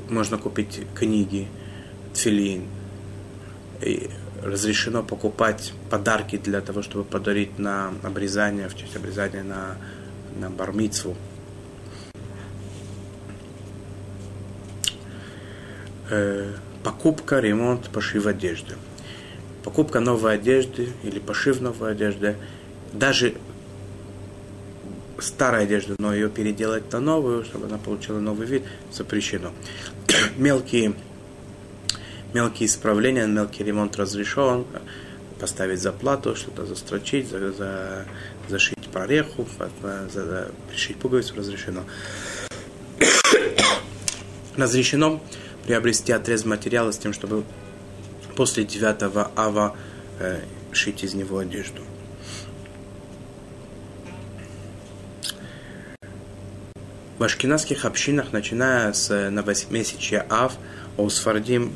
можно купить книги, тфилин. И разрешено покупать подарки для того, чтобы подарить на обрезание, в честь обрезания на, на бармицу. Э, покупка, ремонт, пошив одежды. Покупка новой одежды или пошив новой одежды, даже старая одежда, но ее переделать на новую, чтобы она получила новый вид, запрещено. Мелкие мелкие исправления, мелкий ремонт разрешен, поставить заплату, что-то застрочить, за, за, зашить прореху, за, за, пришить пуговицу разрешено. разрешено приобрести отрез материала с тем, чтобы после 9 ава э, шить из него одежду. В ашкенадских общинах, начиная с новомесячья Ав, у Сфардим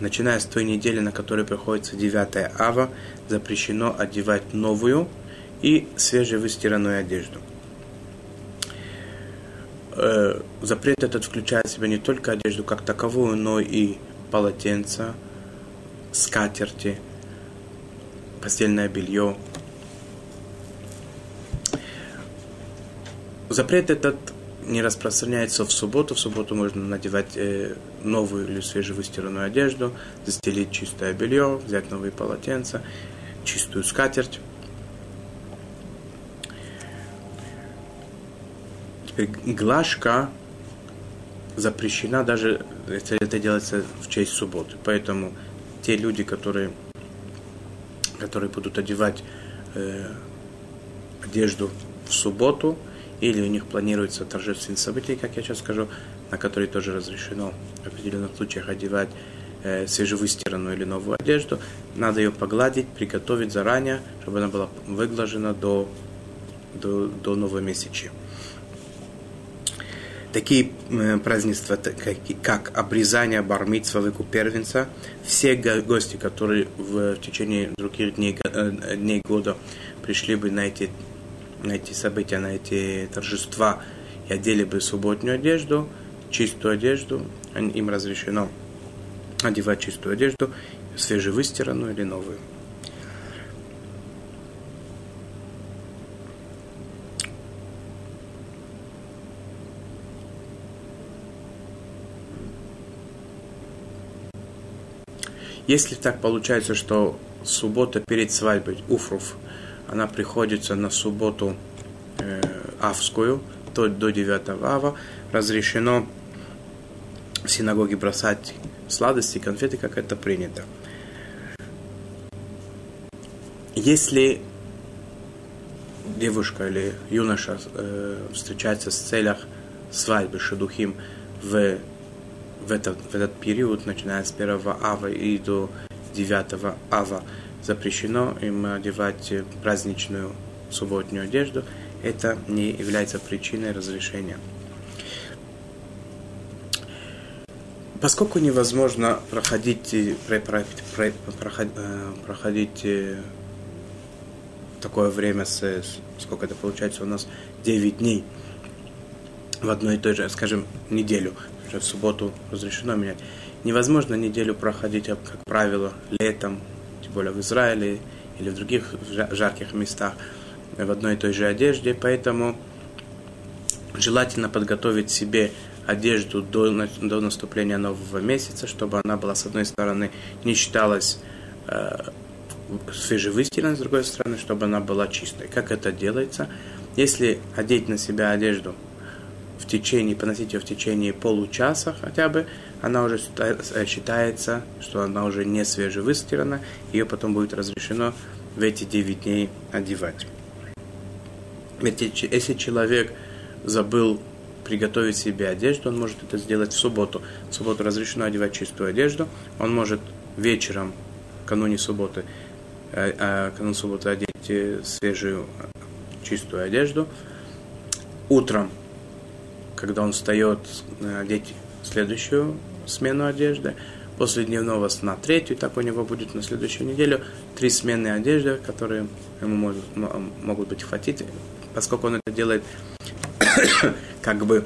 начиная с той недели, на которой приходится 9 ава, запрещено одевать новую и свежевыстиранную одежду. Э, запрет этот включает в себя не только одежду как таковую, но и полотенца, скатерти, постельное белье. Запрет этот не распространяется в субботу. В субботу можно надевать э, новую или свежевыстиранную одежду, застелить чистое белье, взять новые полотенца, чистую скатерть. Теперь глажка запрещена даже, если это делается в честь субботы. Поэтому те люди, которые, которые будут одевать э, одежду в субботу, или у них планируется торжественные события, как я сейчас скажу, на которые тоже разрешено в определенных случаях одевать э, свежевыстиранную или новую одежду, надо ее погладить, приготовить заранее, чтобы она была выглажена до, до, до новомесячия. Такие э, празднества, как, как обрезание бармитства, выкуп первенца, все гости, которые в течение других дней, э, дней года пришли бы на эти, на эти события, на эти торжества и одели бы субботнюю одежду, чистую одежду, им разрешено одевать чистую одежду, свежевыстиранную или новую. Если так получается, что суббота перед свадьбой, Уфруф, она приходится на субботу э, Авскую, то до 9 ава, разрешено в синагоге бросать сладости, конфеты, как это принято. Если девушка или юноша э, встречается с целях свадьбы Шедухим в, в, этот, в этот период, начиная с 1 ава и до 9 ава, запрещено им одевать праздничную субботнюю одежду, это не является причиной разрешения. Поскольку невозможно проходить, про, про, про, проходить, проходить э, такое время, с, сколько это получается у нас, 9 дней в одной и той же, скажем, неделю, уже в субботу разрешено менять. Невозможно неделю проходить, как правило, летом, более в Израиле или в других жарких местах, в одной и той же одежде, поэтому желательно подготовить себе одежду до, до наступления нового месяца, чтобы она была, с одной стороны, не считалась э, свежевыстиранной, с другой стороны, чтобы она была чистой. Как это делается? Если одеть на себя одежду в течение, поносить ее в течение получаса хотя бы, она уже э, считается, что она уже не свежевыстирана, ее потом будет разрешено в эти 9 дней одевать. Если человек забыл приготовить себе одежду, он может это сделать в субботу. В субботу разрешено одевать чистую одежду. Он может вечером, кануне субботы, э, э, канун субботы одеть свежую чистую одежду. Утром, когда он встает, одеть следующую смену одежды. После дневного сна третью, так у него будет на следующую неделю три смены одежды, которые ему могут, могут быть хватить, поскольку он это делает как бы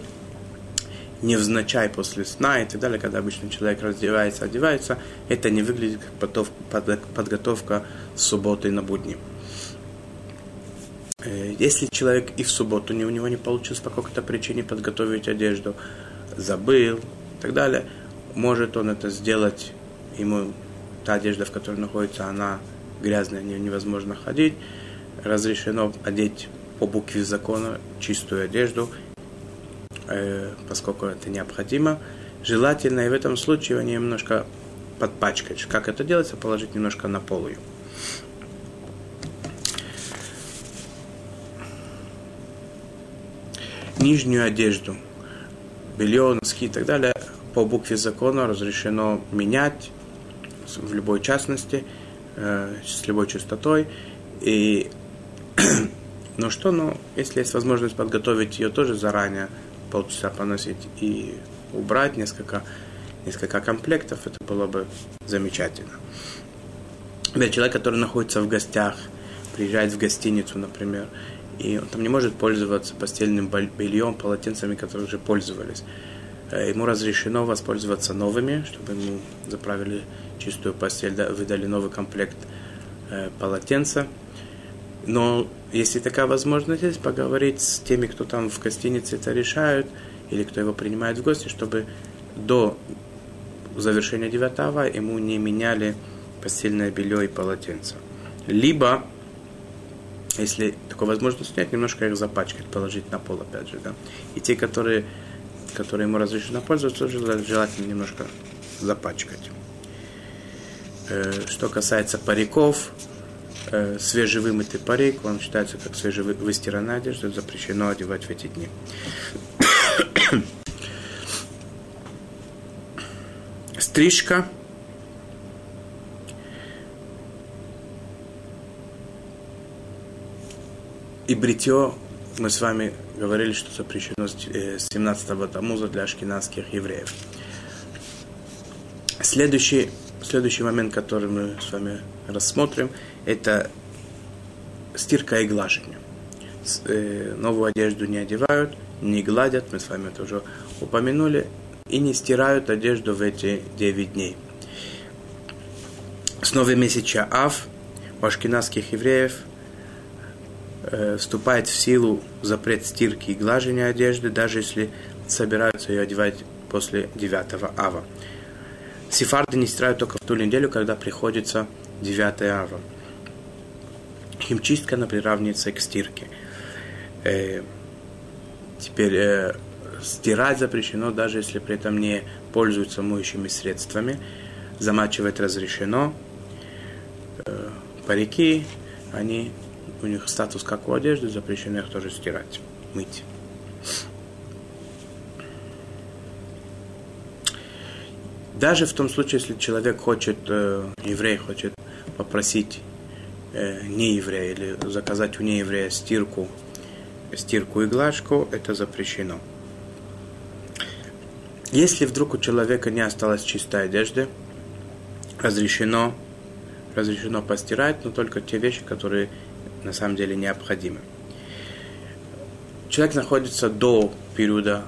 невзначай после сна и так далее, когда обычно человек раздевается, одевается, это не выглядит как подготовка с субботы на будни. Э, если человек и в субботу у него не получилось по какой-то причине подготовить одежду, забыл и так далее, может он это сделать, ему та одежда, в которой находится, она грязная, невозможно ходить, разрешено одеть по букве закона чистую одежду, э, поскольку это необходимо. Желательно и в этом случае его немножко подпачкать. Как это делается? Положить немножко на пол. Нижнюю одежду, белье, носки и так далее по букве закона разрешено менять в любой частности, э, с любой частотой. И Но что, ну, если есть возможность подготовить ее тоже заранее, полчаса поносить и убрать несколько, несколько комплектов, это было бы замечательно. Для человека, который находится в гостях, приезжает в гостиницу, например, и он там не может пользоваться постельным бельем, полотенцами, которые уже пользовались. Э, ему разрешено воспользоваться новыми, чтобы ему заправили чистую постель, выдали новый комплект э, полотенца. Но если такая возможность есть, поговорить с теми, кто там в гостинице это решают, или кто его принимает в гости, чтобы до завершения девятого ему не меняли постельное белье и полотенце. Либо, если такой возможность нет, немножко их запачкать, положить на пол, опять же, да. И те, которые который ему разрешено пользоваться, желательно немножко запачкать. Э, что касается париков, э, свежевымытый парик, он считается как свежевыстиранная одежда, запрещено одевать в эти дни. Стрижка. И бритье, мы с вами говорили, что запрещено с 17-го э, Тамуза для ашкенадских евреев. Следующий, следующий момент, который мы с вами рассмотрим, это стирка и глажение. Э, новую одежду не одевают, не гладят, мы с вами это уже упомянули, и не стирают одежду в эти 9 дней. С нового месяца Ав у ашкенадских евреев вступает в силу запрет стирки и глажения одежды, даже если собираются ее одевать после 9 Ава. Сефарды не стирают только в ту неделю, когда приходится 9 ава. Химчистка она приравнивается к стирке. Э, теперь э, стирать запрещено, даже если при этом не пользуются моющими средствами. Замачивать разрешено. Э, парики, они, у них статус как у одежды, запрещено их тоже стирать, мыть. Даже в том случае, если человек хочет, э, еврей хочет попросить э, нееврея или заказать у нееврея стирку, стирку и глажку, это запрещено. Если вдруг у человека не осталось чистой одежды, разрешено, разрешено постирать, но только те вещи, которые на самом деле необходимы. Человек находится до периода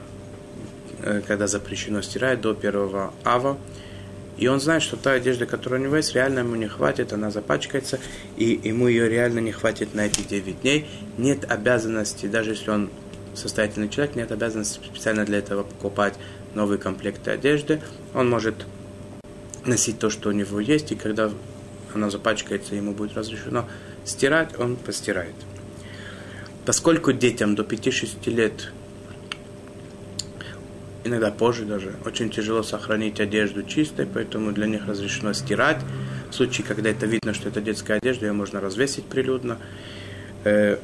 Э, когда запрещено стирать до первого ава. И он знает, что та одежда, которая у него есть, реально ему не хватит, она запачкается, и ему ее реально не хватит на эти 9 дней. Нет обязанности, даже если он состоятельный человек, нет обязанности специально для этого покупать новые комплекты одежды. Он может носить то, что у него есть, и когда она запачкается, ему будет разрешено стирать, он постирает. Поскольку детям до 5-6 лет иногда позже даже, очень тяжело сохранить одежду чистой, поэтому для них разрешено стирать. В случае, когда это видно, что это детская одежда, ее можно развесить прилюдно. Э,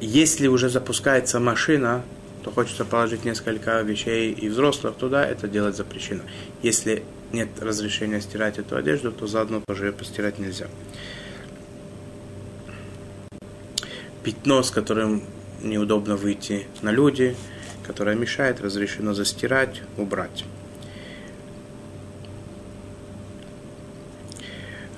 если уже запускается машина, то хочется положить несколько вещей и взрослых туда, это делать запрещено. Если нет разрешения стирать эту одежду, то заодно тоже ее постирать нельзя. Пятно, с которым неудобно выйти на люди – которая мешает, разрешено застирать, убрать.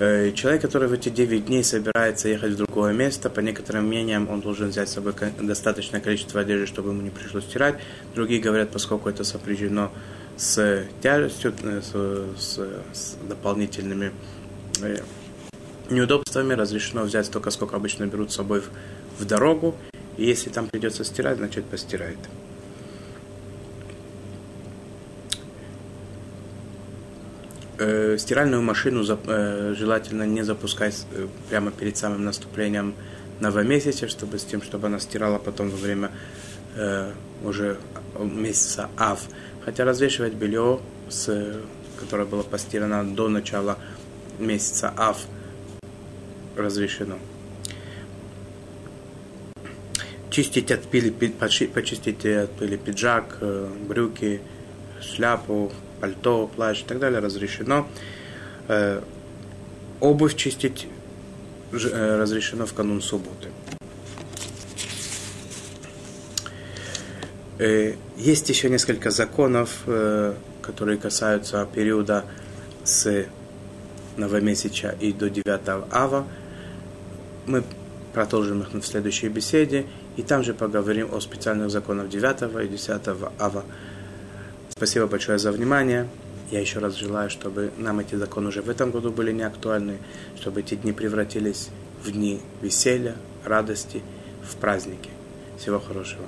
Э, человек, который в эти 9 дней собирается ехать в другое место, по некоторым мнениям, он должен взять с собой достаточное количество одежды, чтобы ему не пришлось стирать. Другие говорят, поскольку это сопряжено с тяжестью, э, с, с, с дополнительными э, неудобствами, разрешено взять столько, сколько обычно берут с собой в, в дорогу. И если там придется стирать, значит постирает. э, стиральную машину э, желательно не запускать э, прямо перед самым наступлением новомесяча, чтобы с тем, чтобы она стирала потом во время уже месяца Ав. Хотя развешивать белье, с, которое было постирано до начала месяца Ав, разрешено. Чистить от пыли, почистить от пыли пиджак, э, брюки, шляпу, пальто, плащ и так далее разрешено. Э, обувь чистить э, разрешено в канун субботы. Э, есть еще несколько законов, которые касаются периода с новомесяча и до 9 ава. Мы продолжим их в следующей беседе, и там же поговорим о специальных законах 9 и 10 ава. Спасибо большое за внимание. Я еще раз желаю, чтобы нам эти законы уже в этом году были не актуальны, чтобы эти дни превратились в дни веселья, радости, в праздники. Всего хорошего.